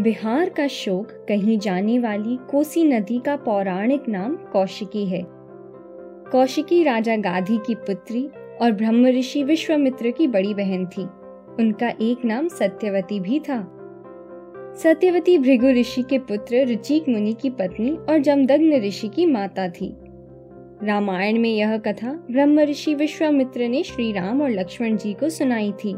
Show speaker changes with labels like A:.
A: बिहार का शोक कहीं जाने वाली कोसी नदी का पौराणिक नाम कौशिकी है। कौशिकी राजा गाधी की पुत्री और ब्रह्म ऋषि विश्वामित्र की बड़ी बहन थी। उनका एक नाम सत्यवती भी था। सत्यवती भृगु ऋषि के पुत्र ऋचिक मुनि की पत्नी और जमदग्न ऋषि की माता थी। रामायण में यह कथा ब्रह्म ऋषि विश्वामित्र ने श्री राम और लक्ष्मण जी को सुनाई थी।